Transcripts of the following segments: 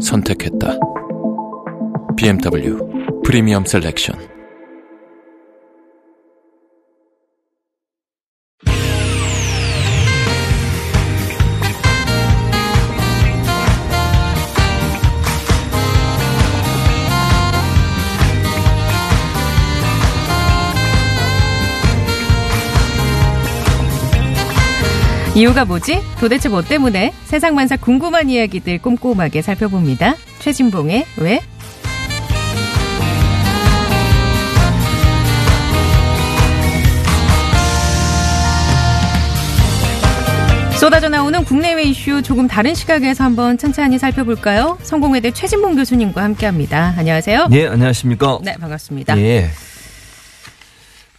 선택했다. BMW 프리미엄 셀렉션. 이유가 뭐지? 도대체 뭐 때문에? 세상 만사 궁금한 이야기들 꼼꼼하게 살펴봅니다. 최진봉의 왜? 쏟아져 나오는 국내외 이슈 조금 다른 시각에서 한번 천천히 살펴볼까요? 성공회대 최진봉 교수님과 함께합니다. 안녕하세요. 네, 안녕하십니까. 네, 반갑습니다. 예.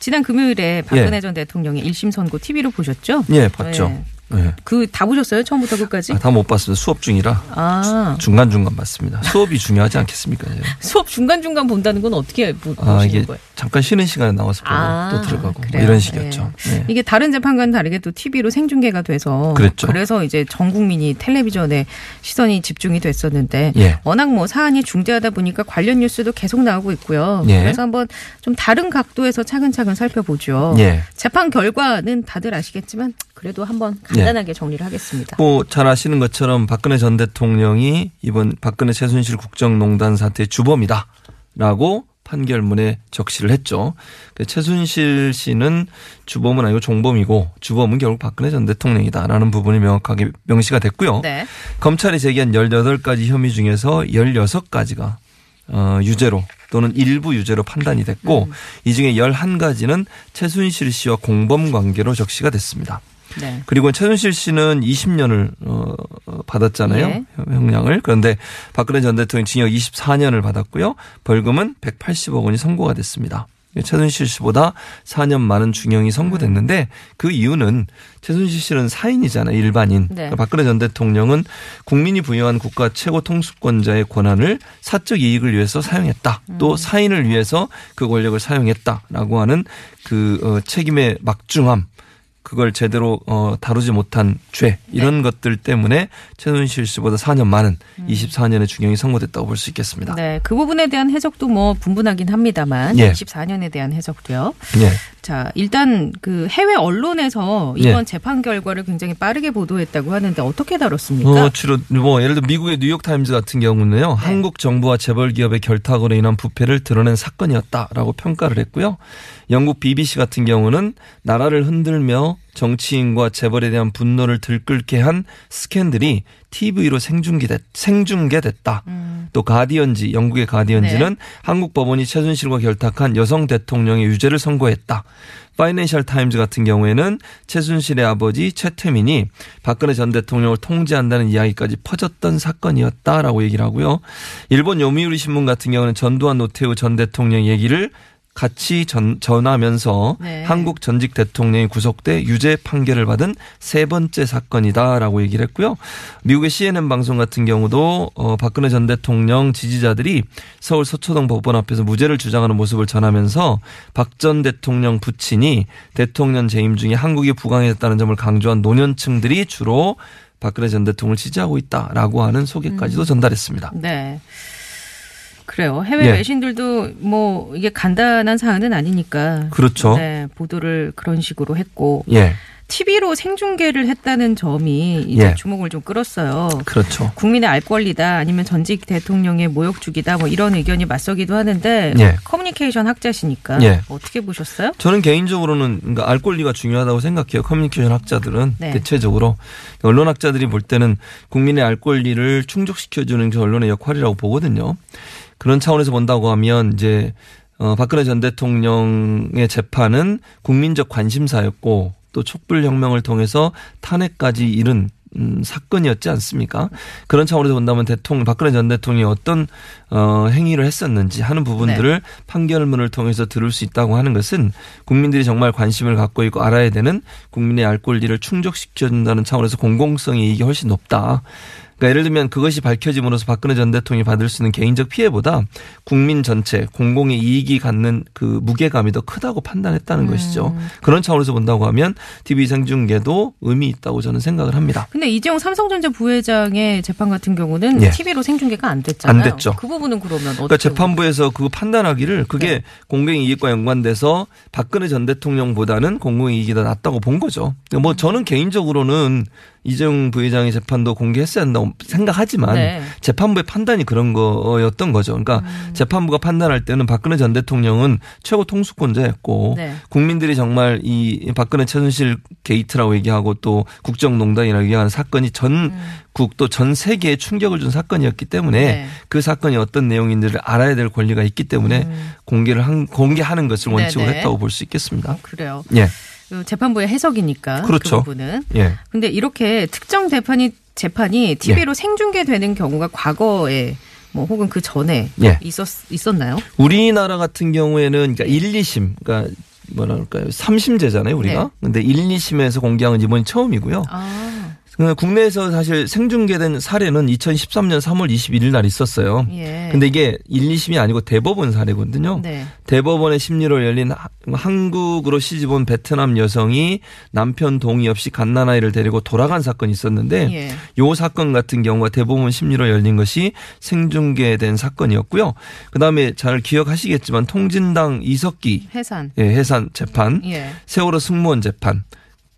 지난 금요일에 박근혜 전 대통령의 1심 선고 TV로 보셨죠? 예, 봤죠. 네. 예. 그다 보셨어요? 처음부터 끝까지? 아, 다못 봤습니다. 수업 중이라 아, 중간 중간 봤습니다. 수업이 중요하지 않겠습니까? 예. 수업 중간 중간 본다는 건 어떻게 보, 아, 보시는 이게 거예요? 잠깐 쉬는 시간에 나와서 아, 또 들어가고 뭐? 이런 식이었죠. 예. 예. 이게 다른 재판과는 다르게 또 TV로 생중계가 돼서 그랬죠. 래서 이제 전 국민이 텔레비전에 시선이 집중이 됐었는데 예. 워낙 뭐 사안이 중대하다 보니까 관련 뉴스도 계속 나오고 있고요. 예. 그래서 한번 좀 다른 각도에서 차근차근 살펴보죠. 예. 재판 결과는 다들 아시겠지만 그래도 한번 간단하게 정리를 하겠습니다. 뭐 잘 아시는 것처럼 박근혜 전 대통령이 이번 박근혜 최순실 국정농단 사태의 주범이다라고 판결문에 적시를 했죠. 그 최순실 씨는 주범은 아니고 종범이고 주범은 결국 박근혜 전 대통령이다라는 부분이 명확하게 명시가 됐고요. 네. 검찰이 제기한 18가지 혐의 중에서 16가지가 어, 유죄로 또는 일부 유죄로 판단이 됐고 음. 이 중에 11가지는 최순실 씨와 공범 관계로 적시가 됐습니다. 네. 그리고 최순실 씨는 20년을 어, 받았잖아요. 예. 형량을. 그런데 박근혜 전 대통령 징역 24년을 받았고요. 벌금은 180억 원이 선고가 됐습니다. 최순실 씨보다 4년 많은 중형이 선고됐는데 그 이유는 최순실 씨는 사인이잖아요. 일반인. 네. 그러니까 박근혜 전 대통령은 국민이 부여한 국가 최고 통수권자의 권한을 사적 이익을 위해서 사용했다. 또 사인을 위해서 그 권력을 사용했다라고 하는 그 어, 책임의 막중함 그걸 제대로 어 다루지 못한 죄 이런 것들 때문에 최순실 씨보다 4년 많은 24년의 중형이 선고됐다고 볼 수 있겠습니다. 네. 그 부분에 대한 해석도 뭐 분분하긴 합니다만 예. 24년에 대한 해석도요. 예. 자, 일단 그 해외 언론에서 이번 예. 재판 결과를 굉장히 빠르게 보도했다고 하는데 어떻게 다뤘습니까? 어, 주로 뭐 예를 들어 미국의 뉴욕 타임즈 같은 경우는요. 네. 한국 정부와 재벌 기업의 결탁으로 인한 부패를 드러낸 사건이었다라고 평가를 했고요. 영국 BBC 같은 경우는 나라를 흔들며 정치인과 재벌에 대한 분노를 들끓게 한 스캔들이 TV로 생중계됐, 생중계됐다. 또 가디언지, 영국의 가디언지는 네. 한국 법원이 최순실과 결탁한 여성 대통령의 유죄를 선고했다. 파이낸셜 타임즈 같은 경우에는 최순실의 아버지 최태민이 박근혜 전 대통령을 통제한다는 이야기까지 퍼졌던 사건이었다라고 얘기를 하고요. 일본 요미우리 신문 같은 경우는 전두환 노태우 전 대통령 얘기를 같이 전, 전하면서 네. 한국 전직 대통령이 구속돼 유죄 판결을 받은 세 번째 사건이다라고 얘기를 했고요. 미국의 CNN 방송 같은 경우도 어, 박근혜 전 대통령 지지자들이 서울 서초동 법원 앞에서 무죄를 주장하는 모습을 전하면서 박 전 대통령 부친이 대통령 재임 중에 한국이 부강했다는 점을 강조한 노년층들이 주로 박근혜 전 대통령을 지지하고 있다라고 하는 소개까지도 전달했습니다. 네. 그래요. 해외 예. 외신들도 뭐 이게 간단한 사안은 아니니까. 그렇죠. 네, 보도를 그런 식으로 했고 예, TV로 생중계를 했다는 점이 이제 예. 주목을 좀 끌었어요. 그렇죠. 국민의 알 권리다 아니면 전직 대통령의 모욕주기다 뭐 이런 의견이 맞서기도 하는데 예. 커뮤니케이션 학자시니까 예. 어떻게 보셨어요? 저는 개인적으로는 그러니까 알 권리가 중요하다고 생각해요. 커뮤니케이션 학자들은 네. 대체적으로 언론 학자들이 볼 때는 국민의 알 권리를 충족시켜주는 게 언론의 역할이라고 보거든요. 그런 차원에서 본다고 하면 이제 어 박근혜 전 대통령의 재판은 국민적 관심사였고 또 촛불 혁명을 통해서 탄핵까지 이른 음, 사건이었지 않습니까? 그런 차원에서 본다면 대통령 박근혜 전 대통령이 어떤 어, 행위를 했었는지 하는 부분들을 네. 판결문을 통해서 들을 수 있다고 하는 것은 국민들이 정말 관심을 갖고 있고 알아야 되는 국민의 알 권리를 충족시켜 준다는 차원에서 공공성의 이익이 훨씬 높다. 그러니까 예를 들면 그것이 밝혀짐으로써 박근혜 전 대통령이 받을 수 있는 개인적 피해보다 국민 전체 공공의 이익이 갖는 그 무게감이 더 크다고 판단했다는 것이죠. 그런 차원에서 본다고 하면 TV 생중계도 의미 있다고 저는 생각을 합니다. 근데 이재용 삼성전자 부회장의 재판 같은 경우는 예. TV로 생중계가 안 됐잖아요. 안 됐죠. 그 부분은 그러면 그러니까 재판부에서 그 판단하기를 그게 네. 공공의 이익과 연관돼서 박근혜 전 대통령보다는 공공의 이익이 더 낫다고 본 거죠. 그러니까 음. 뭐 저는 개인적으로는 이재용 부회장의 재판도 공개했어야 한다고 생각하지만 네. 재판부의 판단이 그런 거였던 거죠. 그러니까 음. 재판부가 판단할 때는 박근혜 전 대통령은 최고 통수권자였고 네. 국민들이 정말 이 박근혜 최순실 게이트라고 얘기하고 또 국정농단이라고 얘기하는 사건이 전국 또전 세계에 충격을 준 사건이었기 때문에 음. 네. 그 사건이 어떤 내용인지를 알아야 될 권리가 있기 때문에 공개를 한, 공개하는 것을 원칙으로 음. 네네. 했다고 볼 수 있겠습니다. 그래요. 예, 그 재판부의 해석이니까 그렇죠. 그 부분은. 예. 근데 이렇게 특정 재판이 재판이 TV로 생중계되는 경우가 과거에 뭐 혹은 그 전에 예. 있었 있었나요? 우리나라 같은 경우에는 그러니까 1, 2심, 그러니까 뭐라 그럴까요? 3심제잖아요, 우리가. 네. 근데 1, 2심에서 공개한 건 이번이 처음이고요. 아, 그 국내에서 사실 생중계된 사례는 2013년 3월 21일 날 있었어요. 예. 근데 이게 1, 2심이 아니고 대법원 사례거든요. 네. 대법원의 심리로 열린 하- 한국으로 시집 온 베트남 여성이 남편 동의 없이 갓난아이를 데리고 돌아간 사건이 있었는데 예. 요 사건 같은 경우가 대법원 심리로 열린 것이 생중계된 사건이었고요. 그다음에 잘 기억하시겠지만 통진당 이석기 해산. 예, 해산 재판, 예. 세월호 승무원 재판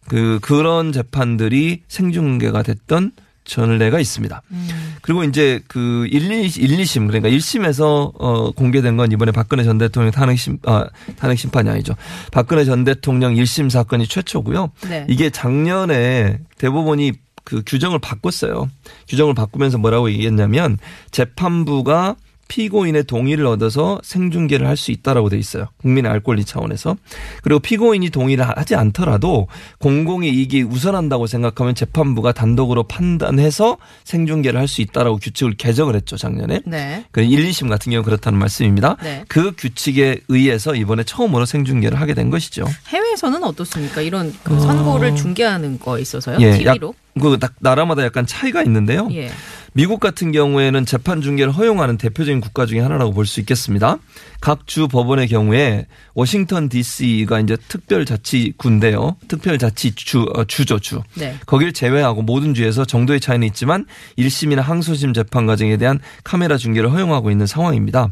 그 그런 재판들이 생중계가 됐던 전례가 있습니다. 음. 그리고 이제 그 1, 2, 1, 2심 그러니까 1심에서 어 공개된 건 이번에 박근혜 전 대통령 탄핵 심 아, 탄핵 심판이 아니죠. 박근혜 전 대통령 1심 사건이 최초고요. 네. 이게 작년에 대법원이 그 규정을 바꿨어요. 규정을 바꾸면서 뭐라고 얘기했냐면 재판부가 피고인의 동의를 얻어서 생중계를 할 수 있다라고 돼 있어요. 국민의 알 권리 차원에서. 그리고 피고인이 동의를 하지 않더라도 공공의 이익이 우선한다고 생각하면 재판부가 단독으로 판단해서 생중계를 할 수 있다라고 규칙을 개정을 했죠, 작년에. 네. 그 1, 2심 같은 경우 그렇다는 말씀입니다. 네. 그 규칙에 의해서 이번에 처음으로 생중계를 하게 된 것이죠. 해외에서는 어떻습니까? 이런 그 선고를 중계하는 거 있어서요? 어. 예, TV로? 그 나- 나라마다 약간 차이가 있는데요. 예. 미국 같은 경우에는 재판 중계를 허용하는 대표적인 국가 중에 하나라고 볼 수 있겠습니다. 각 주 법원의 경우에 워싱턴 DC가 이제 특별자치구인데요. 특별자치주 어, 주죠 주. 네. 거길 제외하고 모든 주에서 정도의 차이는 있지만 1심이나 항소심 재판 과정에 대한 카메라 중계를 허용하고 있는 상황입니다.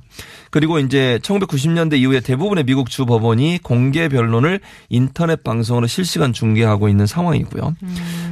그리고 이제 1990년대 이후에 대부분의 미국 주 법원이 공개 변론을 인터넷 방송으로 실시간 중계하고 있는 상황이고요.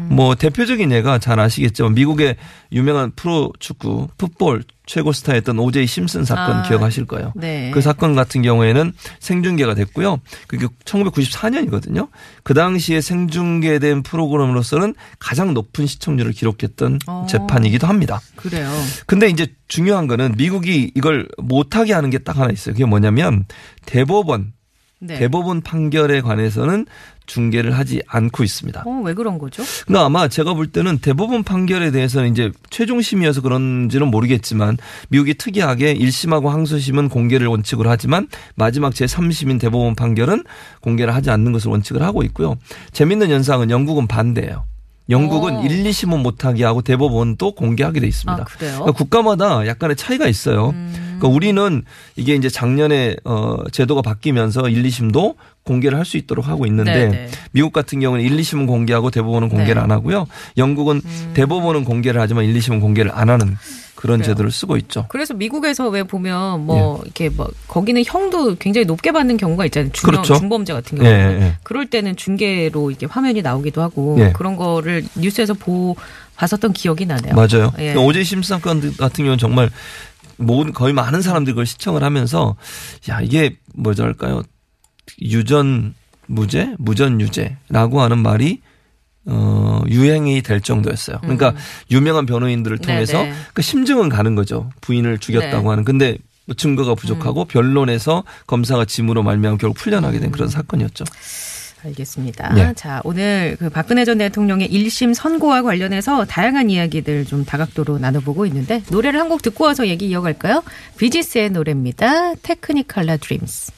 뭐 대표적인 예가 잘 아시겠지만 미국의 유명한 프로 축구 풋볼 최고 스타였던 오제이 심슨 사건 아, 기억하실 거예요. 네. 그 사건 같은 경우에는 생중계가 됐고요. 그게 1994년이거든요. 그 당시에 생중계된 프로그램으로서는 가장 높은 시청률을 기록했던 어. 재판이기도 합니다. 그래요. 근데 이제 중요한 거는 미국이 이걸 못하게 하는 게 딱 하나 있어요. 그게 뭐냐면 대법원, 네. 대법원 판결에 관해서는 중계를 하지 않고 있습니다. 어, 왜 그런 거죠? 그러니까 아마 제가 볼 때는 대법원 판결에 대해서는 이제 최종심이어서 그런지는 모르겠지만 미국이 특이하게 1심하고 항소심은 공개를 원칙으로 하지만 마지막 제3심인 대법원 판결은 공개를 하지 않는 것을 원칙을 하고 있고요. 재밌는 현상은 영국은 반대예요. 영국은 오. 1, 2심은 못하게 하고 대법원도 공개하게 돼 있습니다. 아, 그래요? 그러니까 국가마다 약간의 차이가 있어요. 음. 그러니까 우리는 이게 이제 작년에 어 제도가 바뀌면서 1, 2심도 공개를 할 수 있도록 하고 있는데 네, 네. 미국 같은 경우는 1, 2심은 공개하고 대법원은 공개를 네. 음. 안 하고요. 영국은 대법원은 공개를 하지만 1, 2심은 공개를 안 하는 그런 그래요. 제도를 쓰고 있죠. 그래서 미국에서 왜 보면 뭐 이렇게 뭐 거기는 형도 굉장히 높게 받는 경우가 있잖아요. 중, 그렇죠. 중범죄 같은 예, 경우는. 예. 그럴 때는 중계로 이게 화면이 나오기도 하고 예. 그런 거를 뉴스에서 보 봤었던 기억이 나네요. 맞아요. 예. 그러니까 오제이 심슨 사건 같은 경우는 정말 모든 거의 많은 사람들이 그걸 시청을 하면서 야 이게 뭐랄까요 유전 무죄 무전 유죄라고 하는 말이 어 유행이 될 정도였어요. 그러니까 유명한 변호인들을 통해서 음. 네네. 그 심증은 가는 거죠. 부인을 죽였다고 네. 하는. 근데 뭐 증거가 부족하고 변론에서 검사가 짐으로 말미암아 결국 풀려나게 된 그런 사건이었죠. 알겠습니다. 네. 자, 오늘 그 박근혜 전 대통령의 1심 선고와 관련해서 다양한 이야기들 좀 다각도로 나눠보고 있는데 노래를 한 곡 듣고 와서 얘기 이어갈까요? 비지스의 노래입니다. Technicolor Dreams.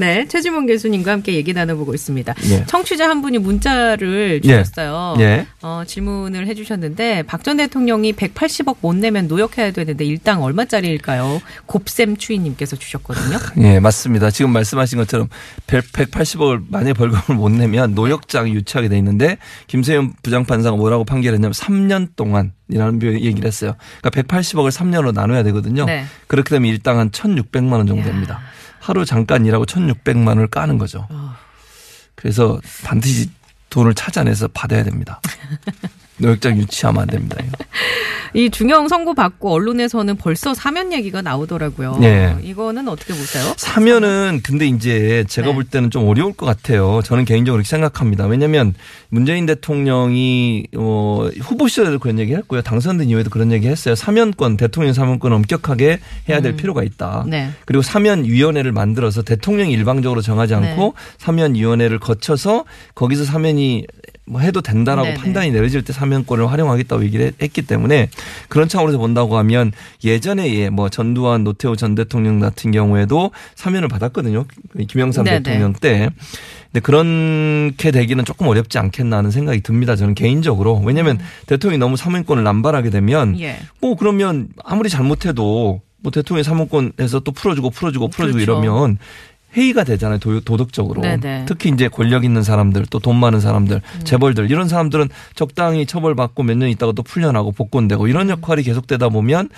네, 최지문 교수님과 함께 얘기 나눠보고 있습니다. 예. 청취자 한 분이 문자를 예. 주셨어요. 예. 어, 질문을 해주셨는데 박 전 대통령이 180억 못 내면 노역해야 되는데 일당 얼마짜리일까요? 곱셈 추이님께서 주셨거든요. 예, 맞습니다. 지금 말씀하신 것처럼 100, 180억을 만약에 벌금을 못 내면 노역장이 유치하게 돼 있는데 김세현 부장판사가 뭐라고 판결했냐면 3년 동안 이라는 얘기를 했어요. 그러니까 180억을 3년으로 나눠야 되거든요. 네. 그렇게 되면 일당 한 1,600만 원 정도 됩니다. 하루 잠깐 일하고 1,600만 원을 까는 거죠. 어. 그래서 반드시 돈을 찾아내서 받아야 됩니다. 노역장 유치하면 안 됩니다. 이 중형 선고 받고 언론에서는 벌써 사면 얘기가 나오더라고요. 예. 이거는 어떻게 보세요? 사면은 근데 이제 제가 네. 볼 때는 좀 어려울 것 같아요. 저는 개인적으로 그렇게 생각합니다. 왜냐하면 문재인 대통령이 어, 후보 시절에도 그런 얘기 했고요. 당선된 이후에도 그런 얘기 했어요. 사면권 대통령 사면권 엄격하게 해야 될 필요가 있다. 네. 그리고 사면위원회를 만들어서 대통령이 일방적으로 정하지 않고 네. 사면위원회를 거쳐서 거기서 사면이 뭐 해도 된다라고 네네. 판단이 내려질 때 사면권을 활용하겠다고 얘기를 했- 했기 때문에 그런 차원에서 본다고 하면 예전에 예, 뭐 전두환 노태우 전 대통령 같은 경우에도 사면을 받았거든요. 김영삼 네네. 대통령 때. 근데 그렇게 되기는 조금 어렵지 않겠나 하는 생각이 듭니다. 저는 개인적으로. 왜냐하면 대통령이 너무 사면권을 남발하게 되면 예. 뭐 그러면 아무리 잘못해도 뭐 대통령 사무권에서 또 풀어주고 풀어주고 풀어주고 그렇죠. 이러면 회의가 되잖아요 도, 도덕적으로 네네. 특히 이제 권력 있는 사람들 또 돈 많은 사람들 음. 재벌들 이런 사람들은 적당히 처벌받고 몇 년 있다가 또 풀려나고 복권되고 이런 음. 역할이 계속되다 보면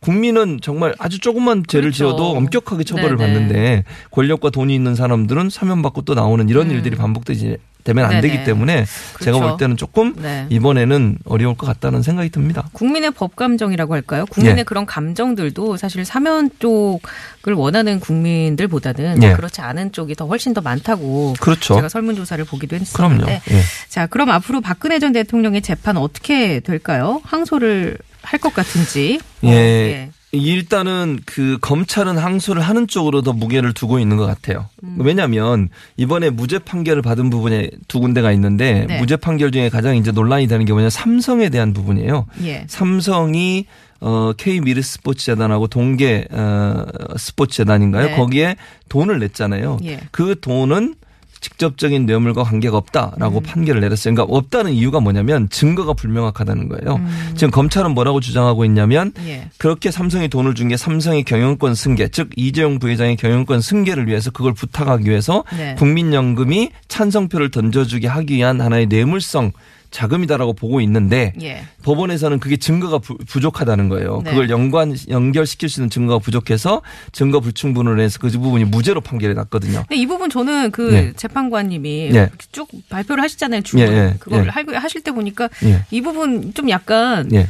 국민은 정말 아주 조금만 죄를 그렇죠. 지어도 엄격하게 처벌을 네네. 받는데 권력과 돈이 있는 사람들은 사면받고 또 나오는 이런 일들이 반복되지 되면 안 음. 네네. 되기 때문에 제가 그렇죠. 볼 때는 조금 네. 이번에는 어려울 것 같다는 생각이 듭니다. 국민의 법 감정이라고 할까요? 국민의 예. 그런 감정들도 사실 사면 쪽을 원하는 국민들보다는 예. 그렇지 않은 쪽이 더 훨씬 더 많다고 그렇죠. 제가 설문조사를 보기도. 했었는데 예. 자 그럼 앞으로 박근혜 전 대통령의 재판 어떻게 될까요? 항소를 할 것 같은지 어, 예. 일단은 그 검찰은 항소를 하는 쪽으로 더 무게를 두고 있는 것 같아요. 음. 왜냐하면 이번에 무죄 판결을 받은 부분에 두 군데가 있는데 네. 무죄 판결 중에 가장 이제 논란이 되는 게 뭐냐 면 삼성에 대한 부분이에요. 예. 삼성이 어 K 미르 스포츠 재단하고 동계 어 스포츠 재단인가요? 네. 거기에 돈을 냈잖아요. 예. 그 돈은 직접적인 뇌물과 관계가 없다라고 음. 판결을 내렸어요. 그러니까 없다는 이유가 뭐냐면 증거가 불명확하다는 거예요. 음. 지금 검찰은 뭐라고 주장하고 있냐면 예. 그렇게 삼성이 돈을 준 게 삼성의 경영권 승계, 즉 이재용 부회장의 경영권 승계를 위해서 그걸 부탁하기 위해서 네. 국민연금이 찬성표를 던져주게 하기 위한 하나의 뇌물성 자금이다라고 보고 있는데 예. 법원에서는 그게 증거가 부, 부족하다는 거예요. 네. 그걸 연관 연결시킬 수 있는 증거가 부족해서 증거 불충분으로 해서 그 부분이 무죄로 판결이 났거든요. 근데 이 부분 저는 그 예. 재판관님이 예. 쭉 발표를 하시잖아요. 주문 예, 예, 그걸 예. 할- 하실 때 보니까 예. 이 부분 좀 약간 예.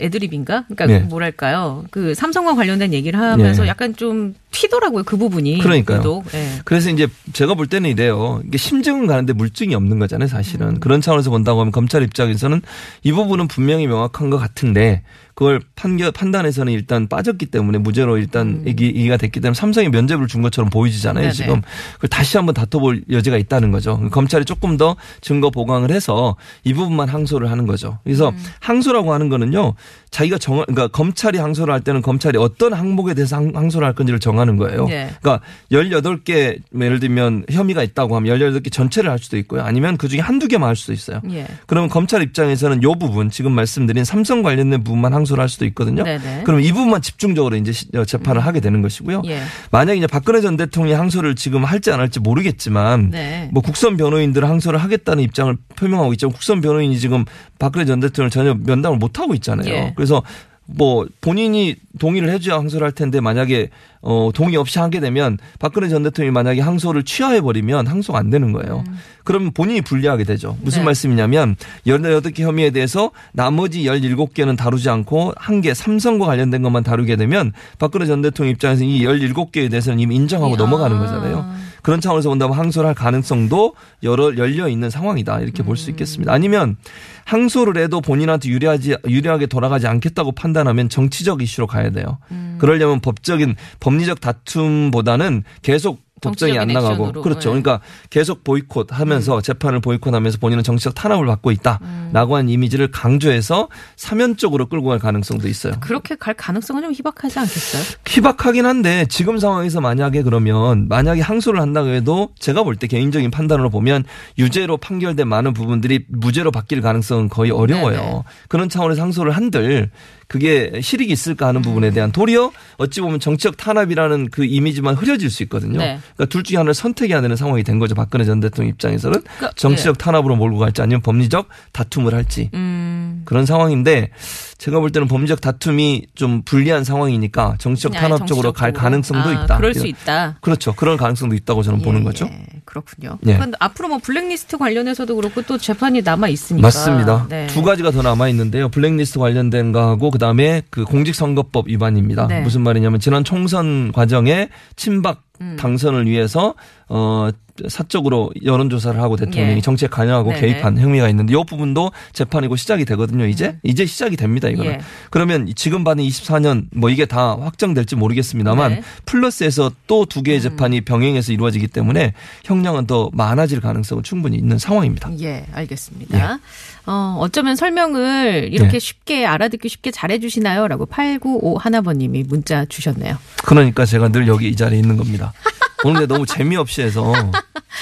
애드립인가? 그러니까 예. 뭐랄까요? 그 삼성과 관련된 얘기를 하면서 예. 약간 좀 튀더라고요. 그 부분이. 그러니까요. 예. 그래서 이제 제가 볼 때는 이래요. 이게 심증은 가는데 물증이 없는 거잖아요, 사실은. 음. 그런 차원에서 본다고 하면 검찰 입장에서는 이 부분은 분명히 명확한 것 같은데 그걸 판결 판단에서는 일단 빠졌기 때문에 무죄로 일단 얘기, 얘기가 됐기 때문에 삼성이 면죄부를 준 것처럼 보이지잖아요, 음. 네네. 지금. 그걸 다시 한번 다퉈볼 여지가 있다는 거죠. 검찰이 조금 더 증거 보강을 해서 이 부분만 항소를 하는 거죠. 그래서 음. 항소라고 하는 거는요. 자기가 정 그러니까 검찰이 항소를 할 때는 검찰이 어떤 항목에 대해서 항- 항소를 할 건지를 정하는 거예요. 예. 그러니까 18개 예를 들면 혐의가 있다고 하면 18개 전체를 할 수도 있고요. 아니면 그중에 한두 개만 할 수도 있어요. 예. 그러면 검찰 입장에서는 요 부분 지금 말씀드린 삼성 관련된 부분만 항소 를 할 수도 있거든요. 네네. 그럼 이 부분만 집중적으로 이제 시- 어, 재판을 하게 되는 것이고요. 예. 만약 이제 박근혜 전 대통령이 항소를 지금 할지 안 할지 모르겠지만 네. 뭐 국선 변호인들은 항소를 하겠다는 입장을 표명하고 있죠. 국선 변호인이 지금 박근혜 전 대통령을 전혀 면담을 못 하고 있잖아요. 예. 그래서 뭐 본인이 동의를 해줘야 항소를 할 텐데 만약에 어, 동의 없이 하게 되면 박근혜 전 대통령이 만약에 항소를 취하해 버리면 항소가 안 되는 거예요. 그러면 본인이 불리하게 되죠. 무슨 네. 말씀이냐면 18개 혐의에 대해서 나머지 17개는 다루지 않고 한 개 삼성과 관련된 것만 다루게 되면 박근혜 전 대통령 입장에서 이 17개에 대해서는 이미 인정하고 아. 넘어가는 거잖아요. 그런 차원에서 본다면 항소를 할 가능성도 여러 열려 있는 상황이다 이렇게 볼 음. 수 있겠습니다. 아니면 항소를 해도 본인한테 유리하지 유리하게 돌아가지 않겠다고 판단하면 정치적 이슈로 가야 돼요. 음. 그러려면 법적인 법리적 다툼보다는 계속 법정이 안 나가고 액션으로. 그렇죠. 네. 음. 그러니까 계속 보이콧하면서 재판을 보이콧하면서 본인은 정치적 탄압을 받고 있다라고 한 이미지를 강조해서 사면적으로 끌고 갈 가능성도 있어요. 그렇게 갈 가능성은 좀 희박하지 않겠어요? 희박하긴 한데 지금 상황에서 만약에 그러면 만약에 항소를 한다고 해도 제가 볼 때 개인적인 판단으로 보면 유죄로 판결된 많은 부분들이 무죄로 바뀔 가능성은 거의 어려워요. 네네. 그런 차원에서 항소를 한들 그게 실익이 있을까 하는 부분에 대한 도리어 어찌 보면 정치적 탄압이라는 그 이미지만 흐려질 수 있거든요. 네. 그러니까 둘 중에 하나를 선택해야 되는 상황이 된 거죠. 박근혜 전 대통령 입장에서는 그러니까, 정치적 탄압으로 몰고 갈지 아니면 법리적 다툼을 할지 음. 그런 상황인데 제가 볼 때는 법리적 다툼이 좀 불리한 상황이니까 정치적 아예 탄압 쪽으로 갈. 가능성도 아, 있다. 그럴 수 있다. 그렇죠. 그런 가능성도 있다고 저는 보는 예, 거죠. 예, 그렇군요. 예. 앞으로 뭐 블랙리스트 관련해서도 그렇고 또 재판이 남아 있으니까. 맞습니다. 네. 두 가지가 더 남아 있는데요. 블랙리스트 관련된 거하고 그다음에 그 공직선거법 위반입니다. 네. 무슨 말이냐면 지난 총선 과정에 친박 음. 당선을 위해서 어 사적으로 여론조사를 하고 대통령이 예. 정치에 관여하고 네네. 개입한 혐의가 있는데 이 부분도 재판이고 시작이 되거든요. 이제 이제 시작이 됩니다. 이거는 예. 그러면 지금 받은 24년 뭐 이게 다 확정될지 모르겠습니다만 네. 음. 플러스에서 또 두 개의 재판이 병행해서 이루어지기 때문에 형량은 더 많아질 가능성은 충분히 있는 상황입니다. 예, 알겠습니다. 어, 어쩌면 설명을 이렇게 네. 쉽게 알아듣기 쉽게 잘해주시나요? 라고 8951 하나번님이 문자 주셨네요. 그러니까 제가 늘 여기 이 자리에 있는 겁니다. 오늘 너무 재미없이 해서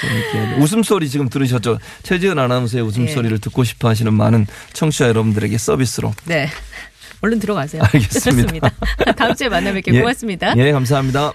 재밌게. 웃음소리 지금 들으셨죠? 최지은 아나운서의 웃음소리를 듣고 싶어 하시는 많은 청취자 여러분들에게 서비스로. 네. 얼른 들어가세요. 알겠습니다. 다음 주에 만나 뵙게 예. 고맙습니다. 예, 감사합니다.